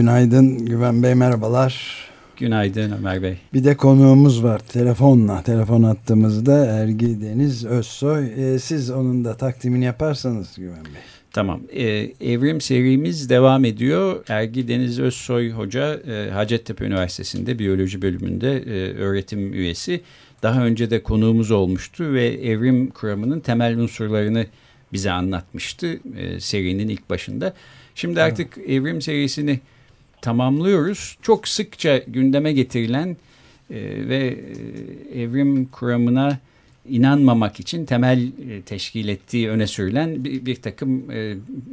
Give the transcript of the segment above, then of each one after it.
Günaydın Güven Bey merhabalar. Günaydın Ömer Bey. Bir de konuğumuz var telefonla. Telefon attığımızda Ergi Deniz Özsoy. Ee, siz onun da takdimini yaparsanız Güven Bey. Tamam. Ee, evrim serimiz devam ediyor. Ergi Deniz Özsoy Hoca e, Hacettepe Üniversitesi'nde biyoloji bölümünde e, öğretim üyesi. Daha önce de konuğumuz olmuştu ve evrim kuramının temel unsurlarını bize anlatmıştı e, serinin ilk başında. Şimdi artık evet. evrim serisini tamamlıyoruz. Çok sıkça gündeme getirilen e, ve e, evrim kuramına inanmamak için temel e, teşkil ettiği öne sürülen bir, bir takım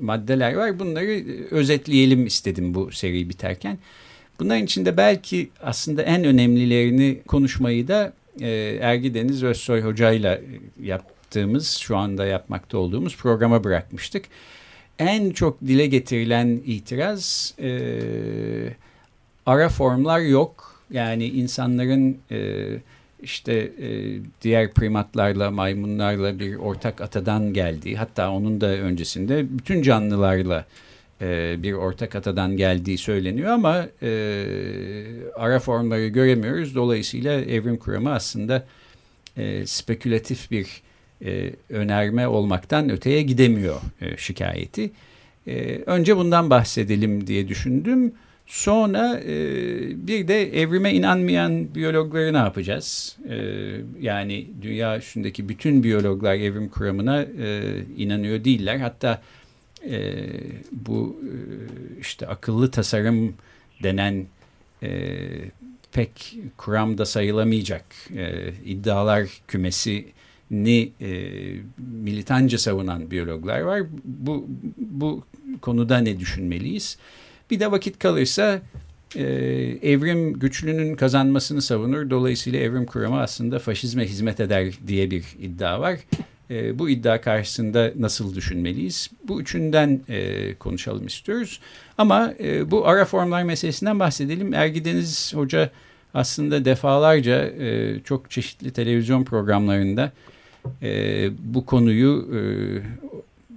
maddeler var. Bunları özetleyelim istedim bu seri biterken. Bunların içinde belki aslında en önemlilerini konuşmayı da Ergi Deniz Özsoy Hoca ile yaptığımız, şu anda yapmakta olduğumuz programa bırakmıştık. En çok dile getirilen itiraz e, ara formlar yok. Yani insanların e, işte e, diğer primatlarla, maymunlarla bir ortak atadan geldiği, hatta onun da öncesinde bütün canlılarla e, bir ortak atadan geldiği söyleniyor ama e, ara formları göremiyoruz. Dolayısıyla evrim kuramı aslında e, spekülatif bir e, önerme olmaktan öteye gidemiyor e, şikayeti. E, önce bundan bahsedelim diye düşündüm. Sonra e, bir de evrime inanmayan biyologları ne yapacağız? E, yani dünya üstündeki bütün biyologlar evrim kuramına e, inanıyor değiller. Hatta e, bu e, işte akıllı tasarım denen e, pek kuramda sayılamayacak e, iddialar kümesini e, militanca savunan biyologlar var. Bu, bu konuda ne düşünmeliyiz? Bir de vakit kalırsa e, evrim güçlünün kazanmasını savunur. Dolayısıyla evrim kuramı aslında faşizme hizmet eder diye bir iddia var. E, bu iddia karşısında nasıl düşünmeliyiz? Bu üçünden e, konuşalım istiyoruz. Ama e, bu ara formlar meselesinden bahsedelim. Ergi Deniz Hoca aslında defalarca e, çok çeşitli televizyon programlarında e, bu konuyu e,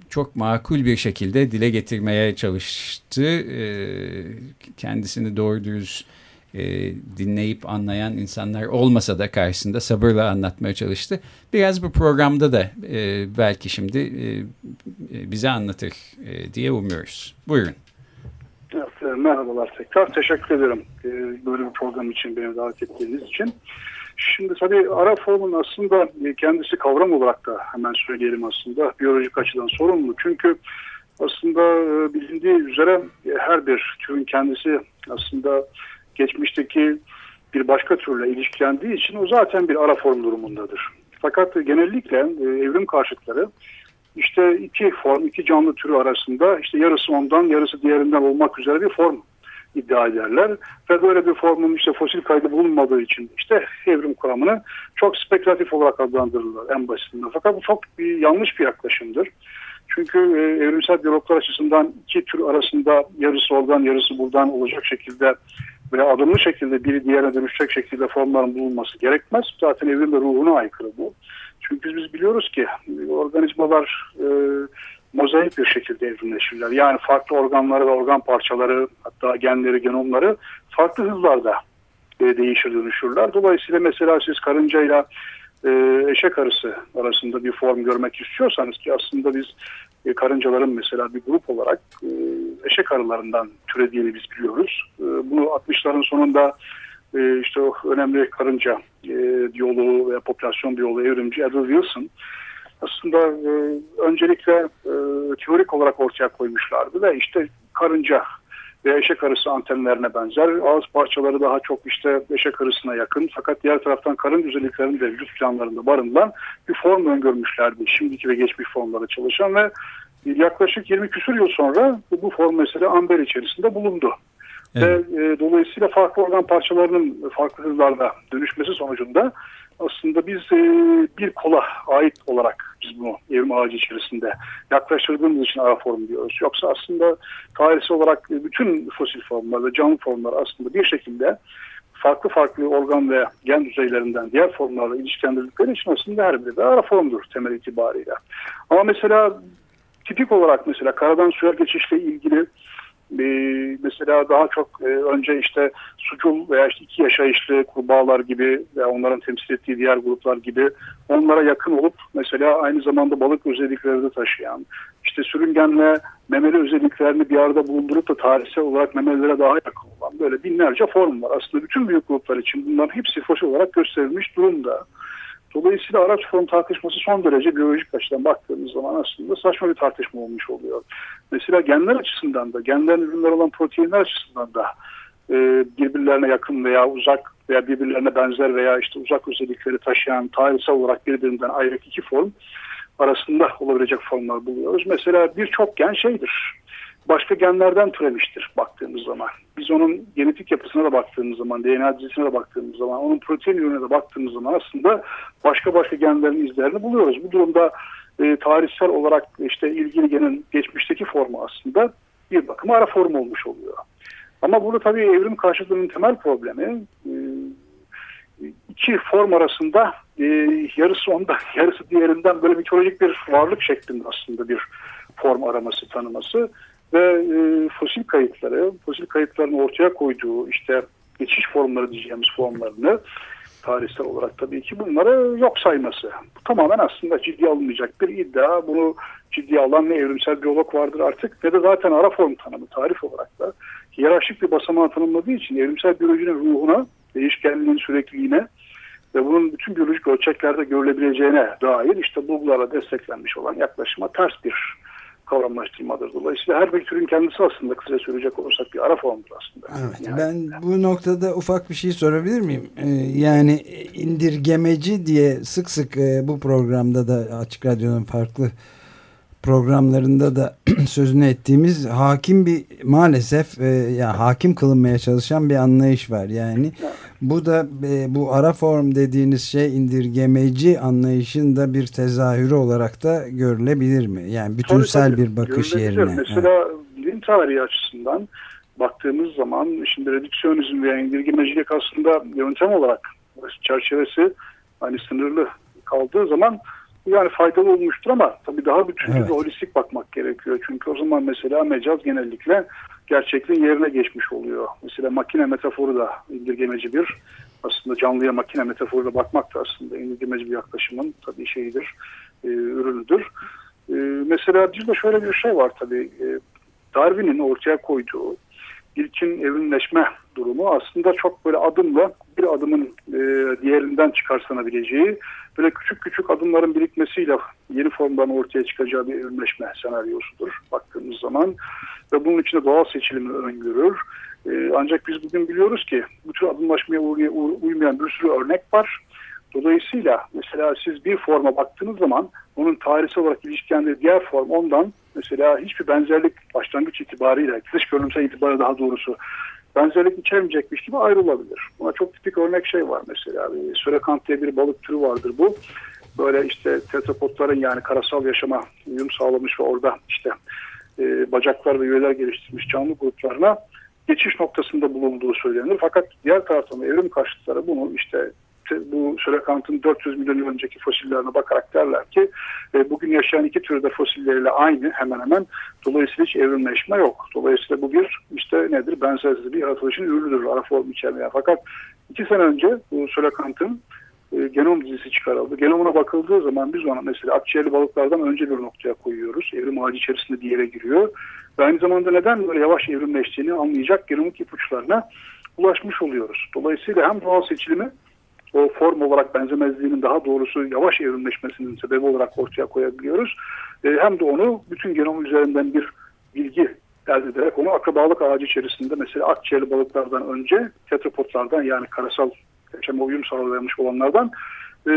çok makul bir şekilde dile getirmeye çalıştı. E, kendisini doğru dürüst e, dinleyip anlayan insanlar olmasa da karşısında sabırla anlatmaya çalıştı. Biraz bu programda da e, belki şimdi e, e, bize anlatır e, diye umuyoruz. Buyurun. E, merhabalar tekrar. Teşekkür ederim e, böyle bir program için beni davet ettiğiniz için. Şimdi tabii ara formun aslında kendisi kavram olarak da hemen söyleyelim aslında biyolojik açıdan sorumlu. Çünkü aslında e, bilindiği üzere her bir türün kendisi aslında geçmişteki bir başka türle ilişkilendiği için o zaten bir ara form durumundadır. Fakat genellikle e, evrim karşıtları işte iki form, iki canlı türü arasında işte yarısı ondan, yarısı diğerinden olmak üzere bir form iddia ederler. Ve böyle bir formun işte fosil kaydı bulunmadığı için işte evrim kuramını çok spekülatif olarak adlandırırlar en basitinden. Fakat bu çok bir yanlış bir yaklaşımdır. Çünkü e, evrimsel biyologlar açısından iki tür arasında yarısı oradan yarısı buradan olacak şekilde böyle adımlı şekilde biri diğerine dönüşecek şekilde formların bulunması gerekmez. Zaten evrim ve ruhuna aykırı bu. Çünkü biz biliyoruz ki organizmalar e, mozaik bir şekilde evrimleşirler. Yani farklı organları ve organ parçaları hatta genleri, genomları farklı hızlarda e, değişir dönüşürler. Dolayısıyla mesela siz karıncayla e, eşek arısı arasında bir form görmek istiyorsanız ki aslında biz e, karıncaların mesela bir grup olarak e, eşek arılarından türediğini biz biliyoruz. E, bunu 60'ların sonunda e, işte o önemli karınca e, biyoloğu ve popülasyon biyoloğu evrimci Edward Wilson aslında e, öncelikle e, teorik olarak ortaya koymuşlardı ve işte karınca ve eşek arısı antenlerine benzer. Ağız parçaları daha çok işte eşek arısına yakın fakat diğer taraftan karın özelliklerinin de vücut planlarında barındıran bir form öngörmüşlerdi. Şimdiki ve geçmiş formlarda çalışan ve yaklaşık 20 küsur yıl sonra bu form mesela amber içerisinde bulundu. Evet. Ve e, dolayısıyla farklı organ parçalarının farklı hızlarda dönüşmesi sonucunda aslında biz e, bir kola ait olarak biz bunu evrim ağacı içerisinde yaklaştırdığımız için ara form diyoruz. Yoksa aslında tarihsel olarak bütün fosil formlar ve canlı formlar aslında bir şekilde farklı farklı organ ve gen düzeylerinden diğer formlarla ilişkilendirdikleri için aslında her biri de ara formdur temel itibariyle. Ama mesela tipik olarak mesela karadan suya geçişle ilgili e, mesela daha çok e, önce işte sucul veya işte iki yaşayışlı kurbağalar gibi veya onların temsil ettiği diğer gruplar gibi onlara yakın olup mesela aynı zamanda balık özellikleri de taşıyan işte sürüngenle memeli özelliklerini bir arada bulundurup da tarihsel olarak memelilere daha yakın olan böyle binlerce form var. Aslında bütün büyük gruplar için bunların hepsi fosil olarak gösterilmiş durumda. Dolayısıyla araç form tartışması son derece biyolojik açıdan baktığımız zaman aslında saçma bir tartışma olmuş oluyor. Mesela genler açısından da, genlerin ürünler olan proteinler açısından da e, birbirlerine yakın veya uzak veya birbirlerine benzer veya işte uzak özellikleri taşıyan tarihsel olarak birbirinden ayrı iki form arasında olabilecek formlar buluyoruz. Mesela birçok gen şeydir başka genlerden türemiştir baktığımız zaman. Biz onun genetik yapısına da baktığımız zaman, DNA dizisine de baktığımız zaman, onun protein ürününe de baktığımız zaman aslında başka başka genlerin izlerini buluyoruz. Bu durumda e, tarihsel olarak işte ilgili genin geçmişteki formu aslında bir bakıma ara form olmuş oluyor. Ama burada tabii evrim karşıtlığının temel problemi e, iki form arasında e, yarısı ondan yarısı diğerinden böyle mitolojik bir varlık şeklinde aslında bir form araması tanıması ve e, fosil kayıtları, fosil kayıtların ortaya koyduğu işte geçiş formları diyeceğimiz formlarını tarihsel olarak tabii ki bunları yok sayması. Bu tamamen aslında ciddiye alınmayacak bir iddia. Bunu ciddiye alan ne evrimsel biyolog vardır artık ne de zaten ara form tanımı tarif olarak da hiyerarşik bir basamağı tanımladığı için evrimsel biyolojinin ruhuna, değişkenliğin sürekliliğine ve bunun bütün biyolojik ölçeklerde görülebileceğine dair işte bulgularla desteklenmiş olan yaklaşıma ters bir kavramlaştırmadır. Dolayısıyla her bir türün kendisi aslında kısa söyleyecek olursak bir ara formdur aslında. Evet, yani, ben bu noktada ufak bir şey sorabilir miyim? Ee, yani indirgemeci diye sık sık e, bu programda da Açık Radyo'nun farklı programlarında da sözünü ettiğimiz hakim bir maalesef e, yani hakim kılınmaya çalışan bir anlayış var. Yani evet. Bu da e, bu ara form dediğiniz şey indirgemeci anlayışın da bir tezahürü olarak da görülebilir mi? Yani bütünsel tabii, tabii. bir bakış yerine. Mesela evet. bilim tarihi açısından baktığımız zaman şimdi redüksiyonizm veya indirgemecilik aslında yöntem olarak çerçevesi hani sınırlı kaldığı zaman yani faydalı olmuştur ama tabii daha bütüncül evet. ve holistik bakmak gerekiyor. Çünkü o zaman mesela mecaz genellikle gerçekliğin yerine geçmiş oluyor. Mesela makine metaforu da indirgemeci bir aslında canlıya makine metaforuyla bakmak da aslında indirgemeci bir yaklaşımın tabii şeyidir, e, ürünüdür. E, mesela bir de şöyle bir şey var tabii. E, Darwin'in ortaya koyduğu ilkin evrimleşme durumu aslında çok böyle adımla bir adımın e, diğerinden çıkarsanabileceği böyle küçük küçük adımların birikmesiyle yeni formların ortaya çıkacağı bir evrimleşme senaryosudur baktığımız zaman ve bunun içinde doğal seçilimi öngörür. E, ancak biz bugün biliyoruz ki bu tür adımlaşmaya uymayan bir sürü örnek var. Dolayısıyla mesela siz bir forma baktığınız zaman onun tarihsel olarak ilişkilendiği diğer form ondan mesela hiçbir benzerlik başlangıç itibariyle, dış görünümsel itibariyle daha doğrusu benzerlik içermeyecekmiş gibi ayrılabilir. Buna çok tipik örnek şey var mesela. Sürekant diye bir balık türü vardır bu. Böyle işte tetrapodların yani karasal yaşama uyum sağlamış ve orada işte e, bacaklar ve üyeler geliştirmiş canlı gruplarına geçiş noktasında bulunduğu söylenir. Fakat diğer taraftan evrim karşıtları bunu işte bu Sürekant'ın 400 milyon yıl önceki fosillerine bakarak derler ki e, bugün yaşayan iki türde fosilleriyle aynı hemen hemen. Dolayısıyla hiç evrimleşme yok. Dolayısıyla bu bir işte nedir benzersiz bir yaratılışın ürünüdür ara form içermeyen. Fakat iki sene önce bu Sürekant'ın e, genom dizisi çıkarıldı. Genomuna bakıldığı zaman biz ona mesela akciğerli balıklardan önce bir noktaya koyuyoruz. Evrim ağacı içerisinde bir yere giriyor. Ve aynı zamanda neden böyle yavaş evrimleştiğini anlayacak genomik ipuçlarına ulaşmış oluyoruz. Dolayısıyla hem doğal seçilimi o form olarak benzemezliğinin daha doğrusu yavaş evrimleşmesinin sebebi olarak ortaya koyabiliyoruz. E, hem de onu bütün genom üzerinden bir bilgi elde ederek onu akrabalık ağacı içerisinde mesela akciğerli balıklardan önce tetrapodlardan yani karasal yaşama uyum sağlayamış olanlardan e,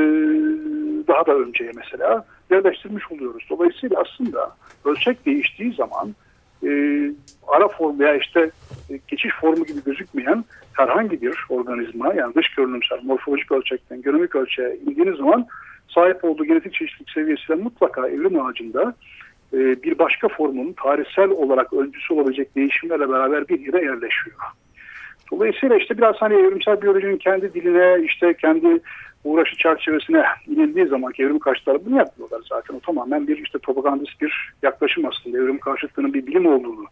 daha da önceye mesela yerleştirmiş oluyoruz. Dolayısıyla aslında ölçek değiştiği zaman e, ara form veya işte e, geçiş formu gibi gözükmeyen herhangi bir organizma yani dış görünümsel morfolojik ölçekten genomik ölçeğe indiğiniz zaman sahip olduğu genetik çeşitlilik seviyesiyle mutlaka evrim ağacında e, bir başka formun tarihsel olarak öncüsü olabilecek değişimlerle beraber bir yere yerleşiyor. Dolayısıyla işte biraz hani evrimsel biyolojinin kendi diline işte kendi uğraşı çerçevesine inildiği zaman evrim karşıtları bunu yapmıyorlar zaten. O tamamen bir işte propagandist bir yaklaşım aslında. Evrim karşıtlığının bir bilim olduğunu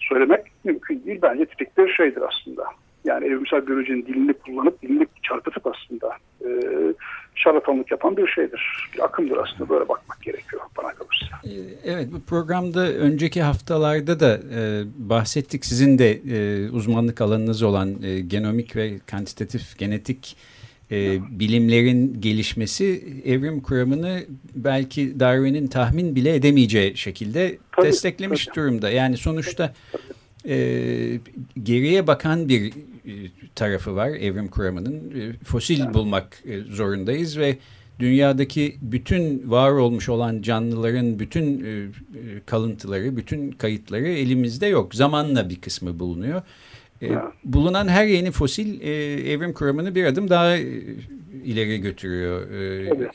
söylemek mümkün değil. Bence tipik bir şeydir aslında. Yani evrimsel biyolojinin dilini kullanıp dilini çarpıtıp aslında e, şarlatanlık yapan bir şeydir. Bir akımdır aslında böyle bakmak gerekiyor bana kalırsa. E, evet bu programda önceki haftalarda da e, bahsettik. Sizin de e, uzmanlık alanınız olan e, genomik ve kantitatif genetik e, bilimlerin gelişmesi evrim kuramını belki Darwin'in tahmin bile edemeyeceği şekilde tabii, desteklemiş tabii. durumda. Yani sonuçta e, geriye bakan bir e, tarafı var evrim kuramının. E, fosil evet. bulmak e, zorundayız ve dünyadaki bütün var olmuş olan canlıların bütün kalıntıları, bütün kayıtları elimizde yok. Zamanla bir kısmı bulunuyor. E, bulunan her yeni fosil e, evrim kuramını bir adım daha e, ileri götürüyor. E,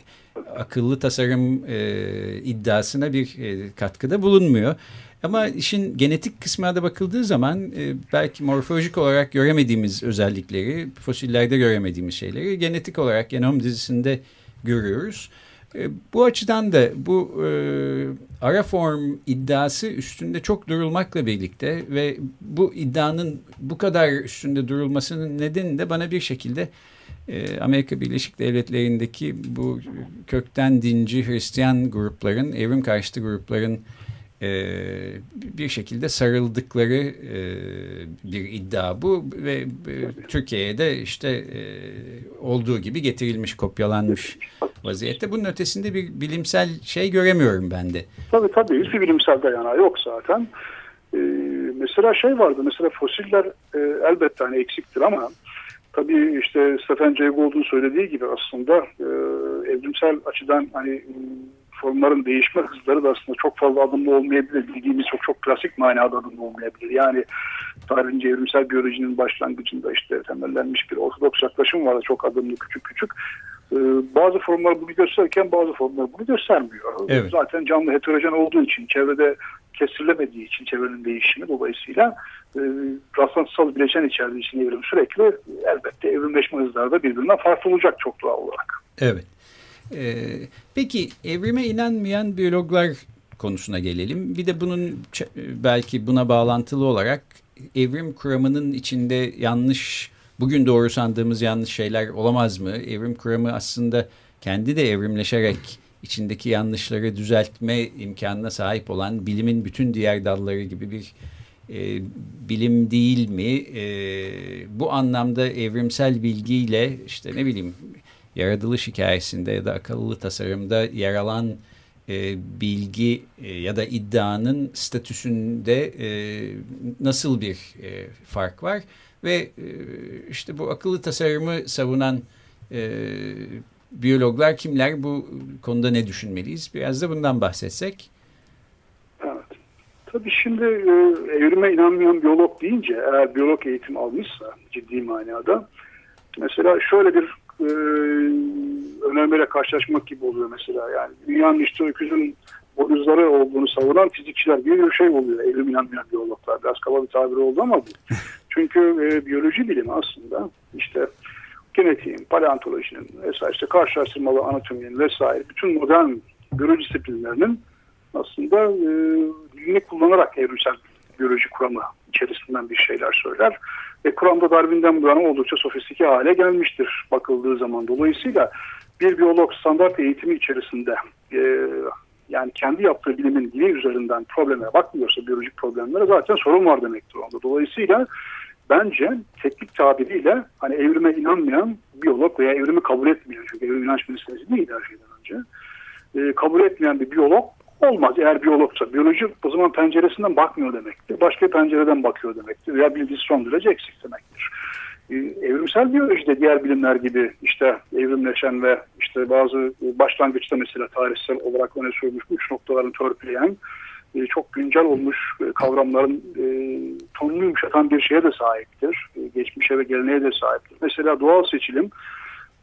Akıllı tasarım e, iddiasına bir e, katkıda bulunmuyor. Ama işin genetik kısmına da bakıldığı zaman e, belki morfolojik olarak göremediğimiz özellikleri, fosillerde göremediğimiz şeyleri genetik olarak genom dizisinde görüyoruz. E, bu açıdan da bu e, ara form iddiası üstünde çok durulmakla birlikte ve bu iddianın bu kadar üstünde durulmasının nedeni de bana bir şekilde e, Amerika Birleşik Devletleri'ndeki bu kökten dinci Hristiyan grupların, evrim karşıtı grupların e, bir şekilde sarıldıkları e, bir iddia bu ve e, Türkiye'ye de işte e, olduğu gibi getirilmiş, kopyalanmış vaziyette. Bunun ötesinde bir bilimsel şey göremiyorum ben de. Tabii tabii hiçbir bilimsel dayanağı yok zaten. Ee, mesela şey vardı mesela fosiller e, elbette hani eksiktir ama tabii işte Stephen Jay Gould'un söylediği gibi aslında e, evrimsel açıdan hani formların değişme hızları da aslında çok fazla adımlı olmayabilir. Bildiğimiz çok çok klasik manada adımlı olmayabilir. Yani tarihince evrimsel biyolojinin başlangıcında işte temellenmiş bir ortodoks yaklaşım vardı. Çok adımlı küçük küçük. Ee, bazı formlar bunu gösterirken bazı formlar bunu göstermiyor. Evet. Zaten canlı heterojen olduğu için, çevrede kestirilemediği için çevrenin değişimi dolayısıyla e, rastlantısal bileşen içerdiği için evrim sürekli elbette evrimleşme hızları da birbirinden farklı olacak çok doğal olarak. Evet. Ee, peki evrime inanmayan biyologlar konusuna gelelim. Bir de bunun belki buna bağlantılı olarak evrim kuramının içinde yanlış, bugün doğru sandığımız yanlış şeyler olamaz mı? Evrim kuramı aslında kendi de evrimleşerek içindeki yanlışları düzeltme imkanına sahip olan bilimin bütün diğer dalları gibi bir e, bilim değil mi? E, bu anlamda evrimsel bilgiyle işte ne bileyim yaratılış hikayesinde ya da akıllı tasarımda yer alan e, bilgi e, ya da iddianın statüsünde e, nasıl bir e, fark var? Ve e, işte bu akıllı tasarımı savunan e, biyologlar kimler? Bu konuda ne düşünmeliyiz? Biraz da bundan bahsetsek. Tabii şimdi e, evrime inanmayan biyolog deyince eğer biyolog eğitim almışsa ciddi manada mesela şöyle bir e, önermeyle karşılaşmak gibi oluyor mesela. Yani dünyanın işte öküzün boynuzları olduğunu savunan fizikçiler gibi bir şey oluyor. Evrim inanmayan biyologlar. Biraz kaba bir tabiri oldu ama bu. Çünkü e, biyoloji bilimi aslında işte genetiğin, paleontolojinin vesaire işte karşılaştırmalı anatominin vesaire bütün modern biyoloji disiplinlerinin aslında e, dilini kullanarak evrimsel biyoloji kuramı içerisinden bir şeyler söyler. Ve Kur'an'da Darwin'den bu yana oldukça sofistike hale gelmiştir bakıldığı zaman. Dolayısıyla bir biyolog standart eğitimi içerisinde e, yani kendi yaptığı bilimin dili üzerinden probleme bakmıyorsa biyolojik problemlere zaten sorun var demektir onda. Dolayısıyla bence teknik tabiriyle hani evrime inanmayan biyolog veya evrimi kabul etmeyen çünkü evrim inanç meselesi değil her şeyden önce e, kabul etmeyen bir biyolog Olmaz eğer biyologsa. Biyoloji o zaman penceresinden bakmıyor demektir. Başka pencereden bakıyor demektir. Veya bilgisi son derece eksik demektir. e, evrimsel biyolojide diğer bilimler gibi işte evrimleşen ve işte bazı başlangıçta mesela tarihsel olarak öne sürülmüş uç noktalarını törpüleyen e, çok güncel olmuş e, kavramların e, tonunu yumuşatan bir şeye de sahiptir. E, geçmişe ve geleneğe de sahiptir. Mesela doğal seçilim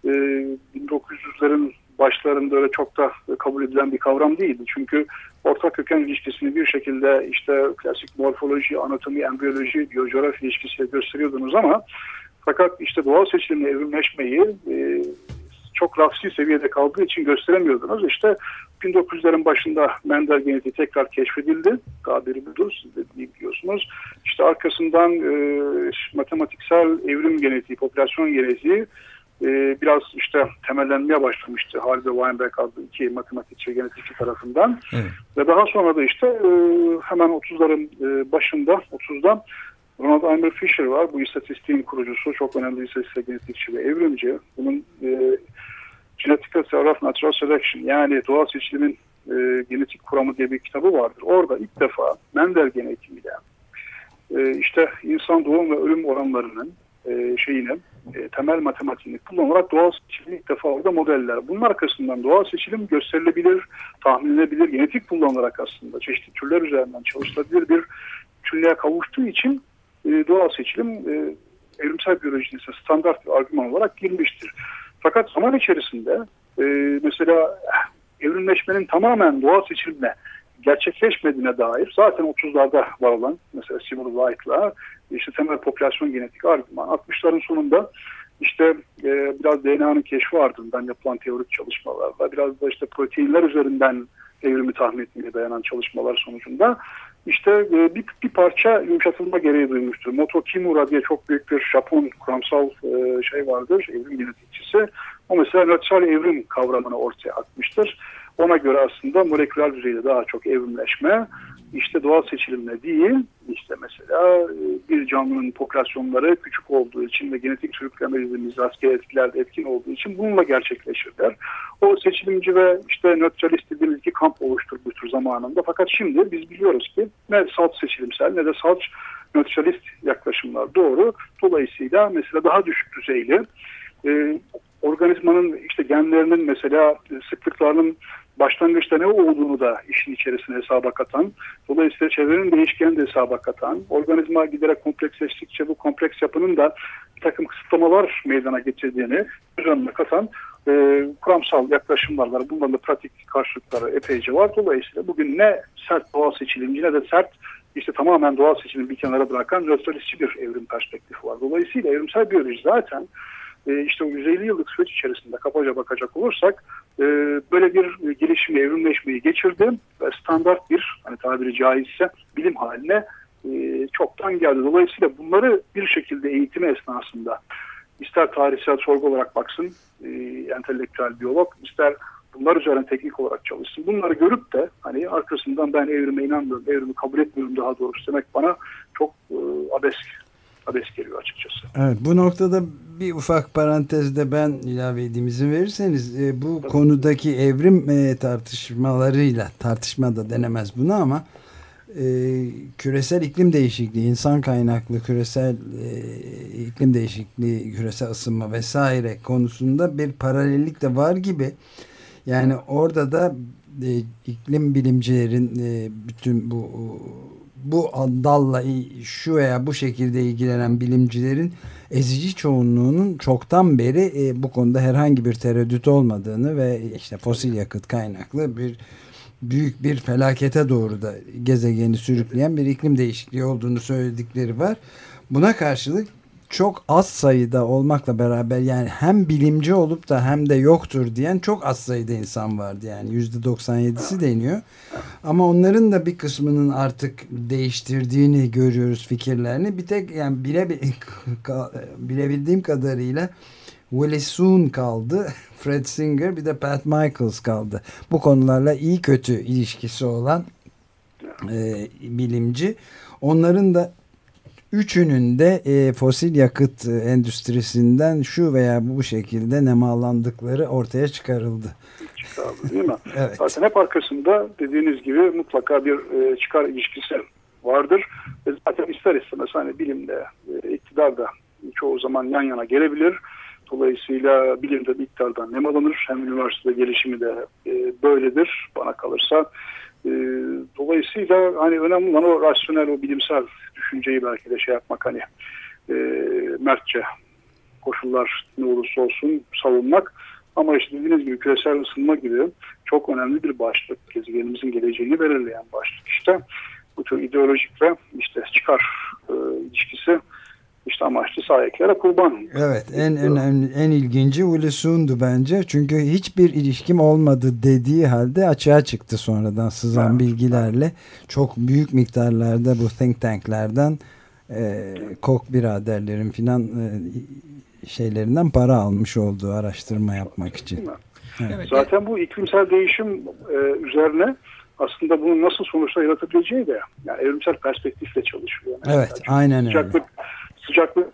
e, 1900'lerin başlarında öyle çok da kabul edilen bir kavram değildi. Çünkü ortak köken ilişkisini bir şekilde işte klasik morfoloji, anatomi, embriyoloji, biyocoğrafya ilişkisiyle gösteriyordunuz ama fakat işte doğal seçilimle evrimleşmeyi e, çok rafsi seviyede kaldığı için gösteremiyordunuz. İşte 1900'lerin başında Mendel genetiği tekrar keşfedildi. Tabiri budur, siz de biliyorsunuz. İşte arkasından e, matematiksel evrim genetiği, popülasyon genetiği e, biraz işte temellenmeye başlamıştı. Halide Weinberg adlı iki matematikçi genetikçi tarafından. Evet. Ve daha sonra da işte e, hemen 30'ların e, başında 30'da Ronald Eimer Fisher var. Bu istatistiğin kurucusu. Çok önemli istatistik genetikçi ve evrimci. Bunun e, Genetical Theory of Natural Selection yani doğal seçilimin e, genetik kuramı diye bir kitabı vardır. Orada ilk defa Mendel genetiğiyle e, işte insan doğum ve ölüm oranlarının e, şeyini e, temel matematiğini kullanarak doğal seçilim ilk defa orada modeller. Bunun arkasından doğal seçilim gösterilebilir, tahmin edilebilir, genetik kullanılarak aslında çeşitli türler üzerinden çalışılabilir bir türlüğe kavuştuğu için e, doğal seçilim e, evrimsel biyolojinin standart bir argüman olarak girmiştir. Fakat zaman içerisinde e, mesela evrimleşmenin tamamen doğal seçilimle gerçekleşmediğine dair zaten 30'larda var olan mesela Seymour White'la işte temel popülasyon genetik argüman 60'ların sonunda işte e, biraz DNA'nın keşfi ardından yapılan teorik çalışmalarla biraz da işte proteinler üzerinden evrimi tahmin etmeye dayanan çalışmalar sonucunda işte e, bir, bir parça yumuşatılma gereği duymuştur. Moto Kimura diye çok büyük bir Japon kuramsal e, şey vardır, evrim genetikçisi. O mesela nötral evrim kavramını ortaya atmıştır. Ona göre aslında moleküler düzeyde daha çok evrimleşme, işte doğal seçilimle değil, işte mesela e, bir canlının popülasyonları küçük olduğu için ve genetik sürükleme dediğimiz rastgele etkilerde etkin olduğu için bununla gerçekleşirler. O seçilimci ve işte nötralist dediğimiz iki kamp oluşturmuştur zamanında. Fakat şimdi biz biliyoruz ki ne salt seçilimsel ne de salt nötralist yaklaşımlar doğru. Dolayısıyla mesela daha düşük düzeyli e, organizmanın işte genlerinin mesela sıklıklarının başlangıçta ne olduğunu da işin içerisine hesaba katan, dolayısıyla çevrenin değişkenini de hesaba katan, organizma giderek kompleksleştikçe bu kompleks yapının da bir takım kısıtlamalar meydana getirdiğini göz önüne katan e, kuramsal yaklaşımlar var. Bunların da pratik karşılıkları epeyce var. Dolayısıyla bugün ne sert doğal seçilimci ne de sert işte tamamen doğal seçilimi bir kenara bırakan nötralistçi bir evrim perspektifi var. Dolayısıyla evrimsel biyoloji zaten e, işte o 150 yıllık süreç içerisinde kabaca bakacak olursak e, böyle bir gelişimi, evrimleşmeyi geçirdi ve standart bir hani tabiri caizse bilim haline e, çoktan geldi. Dolayısıyla bunları bir şekilde eğitimi esnasında ister tarihsel sorgu olarak baksın e, entelektüel biyolog, ister bunlar üzerine teknik olarak çalışsın. Bunları görüp de hani arkasından ben evrime inanmıyorum, evrimi kabul etmiyorum daha doğrusu demek bana çok e, abes abes geliyor açıkçası. Evet bu noktada bir ufak parantezde ben ilave edeyim izin verirseniz e, bu Tabii. konudaki evrim e, tartışmalarıyla tartışma da denemez bunu ama e, küresel iklim değişikliği, insan kaynaklı küresel e, iklim değişikliği, küresel ısınma vesaire konusunda bir paralellik de var gibi. Yani orada da e, iklim bilimcilerin e, bütün bu bu dalla şu veya bu şekilde ilgilenen bilimcilerin ezici çoğunluğunun çoktan beri e, bu konuda herhangi bir tereddüt olmadığını ve işte fosil yakıt kaynaklı bir büyük bir felakete doğru da gezegeni sürükleyen bir iklim değişikliği olduğunu söyledikleri var. Buna karşılık çok az sayıda olmakla beraber yani hem bilimci olup da hem de yoktur diyen çok az sayıda insan vardı yani yüzde 97'si deniyor. Ama onların da bir kısmının artık değiştirdiğini görüyoruz fikirlerini. Bir tek yani bile, bilebildiğim kadarıyla Willie Soon kaldı. Fred Singer bir de Pat Michaels kaldı. Bu konularla iyi kötü ilişkisi olan e, bilimci. Onların da Üçünün de e, fosil yakıt e, endüstrisinden şu veya bu şekilde nemalandıkları ortaya çıkarıldı. Çıkarıldı değil mi? evet. Zaten hep arkasında dediğiniz gibi mutlaka bir e, çıkar ilişkisi vardır. Ve zaten ister istemez hani bilimde, e, iktidarda çoğu zaman yan yana gelebilir. Dolayısıyla bilimde bir iktidardan nem alınır. Hem üniversitede gelişimi de e, böyledir bana kalırsa. E, dolayısıyla hani önemli olan o rasyonel, o bilimsel düşünceyi belki de şey yapmak hani e, mertçe koşullar ne olursa olsun savunmak. Ama işte dediğiniz gibi küresel ısınma gibi çok önemli bir başlık. Gezegenimizin geleceğini belirleyen başlık işte. Bu tür ideolojik ve işte çıkar e, ilişkisi işte amaçlı sahiplere kurban. Evet en önemli en ilginci Ulusun'du bence. Çünkü hiçbir ilişkim olmadı dediği halde açığa çıktı sonradan sızan evet. bilgilerle. Çok büyük miktarlarda bu think tanklerden e, Koch biraderlerin filan e, şeylerinden para almış olduğu araştırma yapmak için. Evet. Zaten bu iklimsel değişim e, üzerine aslında bunun nasıl sonuçlar yaratabileceği de yani evrimsel perspektifle çalışıyor. Yani evet, Çünkü aynen öyle. Sıcaklık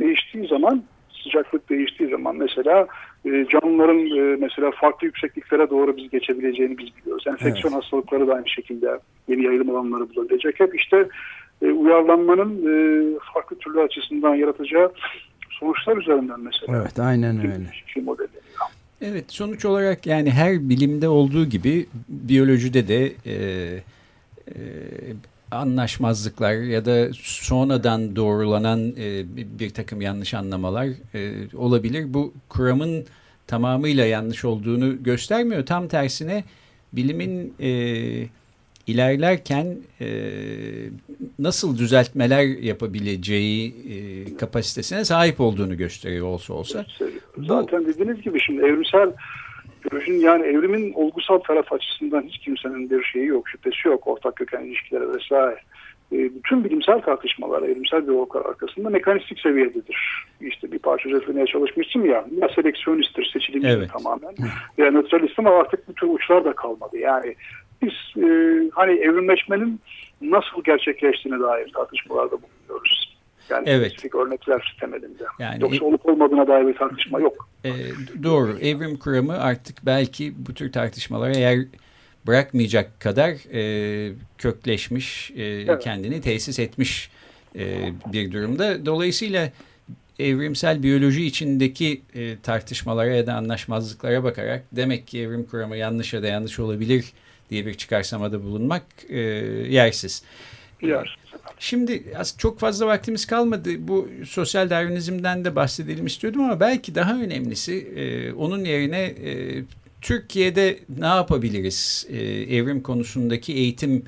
değiştiği zaman sıcaklık değiştiği zaman mesela e, canlıların e, mesela farklı yüksekliklere doğru biz geçebileceğini biz biliyoruz. Enfeksiyon evet. hastalıkları da aynı şekilde yeni yayılım alanları bulabilecek. Hep işte e, uyarlanmanın e, farklı türlü açısından yaratacağı sonuçlar üzerinden mesela. Evet aynen öyle. Şey modeli. Evet sonuç olarak yani her bilimde olduğu gibi biyolojide de e, e, anlaşmazlıklar ya da sonradan doğrulanan e, bir takım yanlış anlamalar e, olabilir. Bu kuramın tamamıyla yanlış olduğunu göstermiyor. Tam tersine bilimin e, ilerlerken e, nasıl düzeltmeler yapabileceği e, kapasitesine sahip olduğunu gösteriyor olsa olsa. Zaten Bu, dediğiniz gibi şimdi evrimsel biyolojinin yani evrimin olgusal taraf açısından hiç kimsenin bir şeyi yok, şüphesi yok. Ortak köken ilişkileri vesaire. E, bütün bilimsel tartışmalar, evrimsel biyologlar arkasında mekanistik seviyededir. İşte bir parça özetlemeye çalışmıştım ya, ya seleksiyonisttir, seçilimci evet. tamamen. Ya neutralist ama artık bu tür uçlar da kalmadı. Yani biz e, hani evrimleşmenin nasıl gerçekleştiğine dair tartışmalarda bulunuyoruz. Yani evet. spesifik örnekler temelinde. Yani, Yoksa olup olmadığına dair bir tartışma yok. E, doğru. Evrim kuramı artık belki bu tür tartışmalara yer bırakmayacak kadar e, kökleşmiş, e, evet. kendini tesis etmiş e, bir durumda. Dolayısıyla evrimsel biyoloji içindeki e, tartışmalara ya da anlaşmazlıklara bakarak demek ki evrim kuramı yanlış ya da yanlış olabilir diye bir çıkarsamada bulunmak e, yersiz. Yersiz. Şimdi çok fazla vaktimiz kalmadı. Bu sosyal darwinizmden de bahsedelim istiyordum ama belki daha önemlisi e, onun yerine e, Türkiye'de ne yapabiliriz e, evrim konusundaki eğitim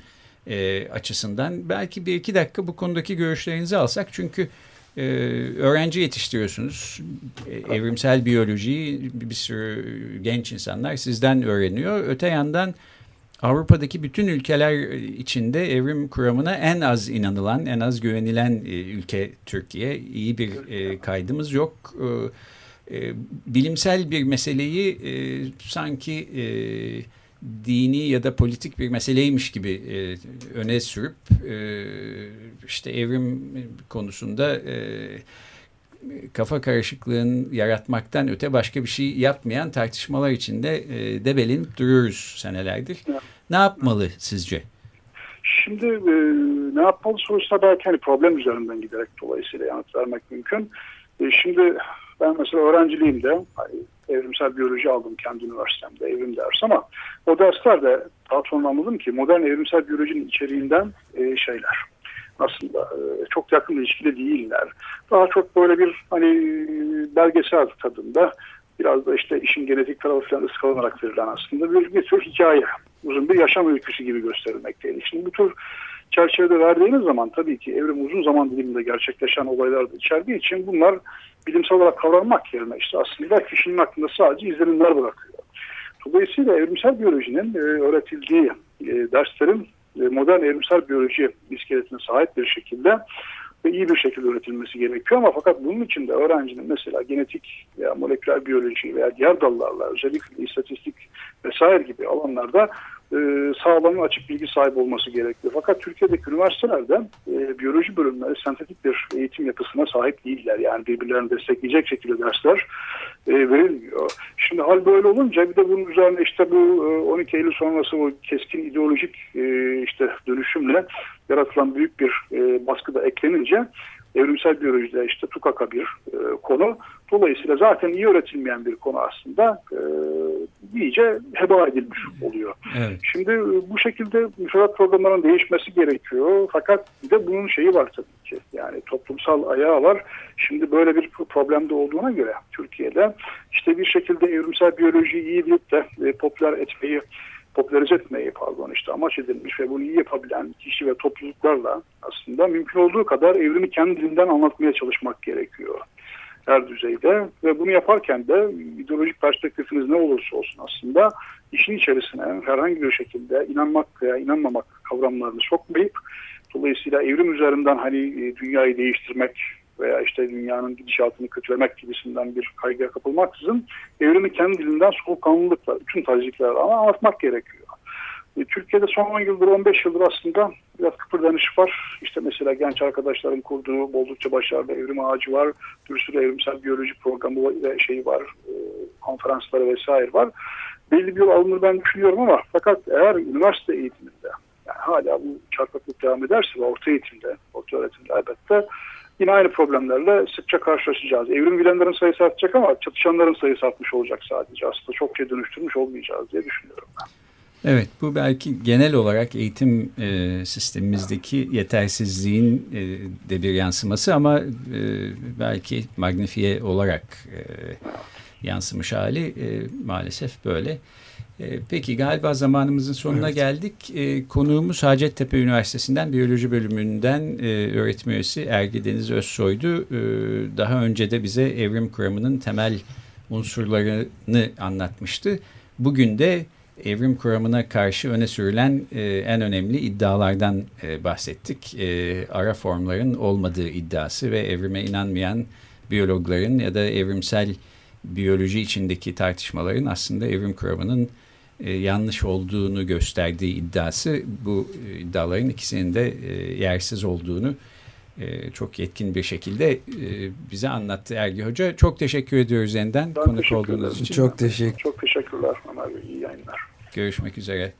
e, açısından? Belki bir iki dakika bu konudaki görüşlerinizi alsak. Çünkü e, öğrenci yetiştiriyorsunuz. E, evrimsel biyolojiyi bir sürü genç insanlar sizden öğreniyor. Öte yandan Avrupa'daki bütün ülkeler içinde evrim kuramına en az inanılan, en az güvenilen e, ülke Türkiye. İyi bir e, kaydımız yok. E, bilimsel bir meseleyi sanki dini ya da politik bir meseleymiş gibi öne sürüp işte evrim konusunda kafa karışıklığın yaratmaktan öte başka bir şey yapmayan tartışmalar içinde e, debelenip duruyoruz senelerdir. Evet. Ne yapmalı sizce? Şimdi e, ne yapmalı sorusuna belki hani problem üzerinden giderek dolayısıyla yanıt vermek mümkün. E, şimdi ben mesela öğrenciliğimde hani, evrimsel biyoloji aldım kendi üniversitemde evrim dersi ama o derslerde sonra anladım ki modern evrimsel biyolojinin içeriğinden e, şeyler aslında e, çok yakın ilişkili değiller. Daha çok böyle bir hani belgesel tadında biraz da işte işin genetik tarafı falan ıskalanarak verilen aslında bir, bir tür hikaye. Uzun bir yaşam öyküsü gibi gösterilmekteydi. Şimdi bu tür çerçevede verdiğiniz zaman tabii ki evrim uzun zaman diliminde gerçekleşen olaylar da içerdiği için bunlar bilimsel olarak kavranmak yerine işte aslında kişinin aklında sadece izlenimler bırakıyor. Dolayısıyla evrimsel biyolojinin e, öğretildiği e, derslerin e, modern evrimsel biyoloji iskeletine sahip bir şekilde ve iyi bir şekilde üretilmesi gerekiyor. Ama fakat bunun için de öğrencinin mesela genetik veya moleküler biyoloji veya diğer dallarla özellikle istatistik vesaire gibi alanlarda e, sağlam açık bilgi sahibi olması gerekiyor. Fakat Türkiye'deki üniversitelerde e, biyoloji bölümleri sentetik bir eğitim yapısına sahip değiller. Yani birbirlerini destekleyecek şekilde dersler e, verilmiyor. Şimdi hal böyle olunca bir de bunun üzerine işte bu e, 12 Eylül sonrası o keskin ideolojik e, işte dönüşümle yaratılan büyük bir e, baskı da eklenince evrimsel biyolojide işte tukaka bir e, konu. Dolayısıyla zaten iyi öğretilmeyen bir konu aslında e, iyice heba edilmiş oluyor. Evet. Şimdi e, bu şekilde müfredat programlarının değişmesi gerekiyor. Fakat bir de bunun şeyi var tabii ki. Yani toplumsal ayağı var. Şimdi böyle bir problemde olduğuna göre Türkiye'de işte bir şekilde evrimsel biyolojiyi iyi bilip de e, popüler etmeyi popülerize etmeyi pardon işte amaç edilmiş ve bunu iyi yapabilen kişi ve topluluklarla aslında mümkün olduğu kadar evrimi kendi anlatmaya çalışmak gerekiyor her düzeyde. Ve bunu yaparken de ideolojik perspektifiniz ne olursa olsun aslında işin içerisine herhangi bir şekilde inanmak veya inanmamak kavramlarını sokmayıp dolayısıyla evrim üzerinden hani e, dünyayı değiştirmek veya işte dünyanın gidişatını kötülemek gibisinden bir kaygıya kapılmaksızın evrimi kendi dilinden soğukkanlılıkla bütün tazikler ama anlatmak gerekiyor. E, Türkiye'de son 10 yıldır 15 yıldır aslında biraz kıpırdanış var. İşte mesela genç arkadaşların kurduğu oldukça başarılı evrim ağacı var. Bir sürü evrimsel biyoloji programı ve şeyi var. E, konferansları vesaire var. Belli bir yol alınır ben düşünüyorum ama fakat eğer üniversite eğitiminde yani hala bu çarpıklık devam ederse ve orta eğitimde, orta öğretimde elbette yine aynı problemlerle sıkça karşılaşacağız. Evrim bilenlerin sayısı artacak ama çatışanların sayısı artmış olacak sadece. Aslında çok şey dönüştürmüş olmayacağız diye düşünüyorum ben. Evet bu belki genel olarak eğitim e, sistemimizdeki yetersizliğin e, de bir yansıması ama e, belki magnifiye olarak e, yansımış hali e, maalesef böyle. E, peki galiba zamanımızın sonuna evet. geldik. E, konuğumuz Hacettepe Üniversitesi'nden Biyoloji Bölümünden e, öğretim üyesi Ergi Deniz Özsoy'du. E, daha önce de bize evrim kuramının temel unsurlarını anlatmıştı. Bugün de evrim kuramına karşı öne sürülen e, en önemli iddialardan e, bahsettik. E, ara formların olmadığı iddiası ve evrime inanmayan biyologların ya da evrimsel biyoloji içindeki tartışmaların aslında evrim kuramının e, yanlış olduğunu gösterdiği iddiası bu e, iddiaların ikisinin de e, yersiz olduğunu e, çok yetkin bir şekilde e, bize anlattı Ergi Hoca. Çok teşekkür ediyoruz yeniden ben konuk olduğunuz için. Çok teşekkür. Çok teşekkürler Ömer Bey. İyi yayınlar. Görüşmek üzere.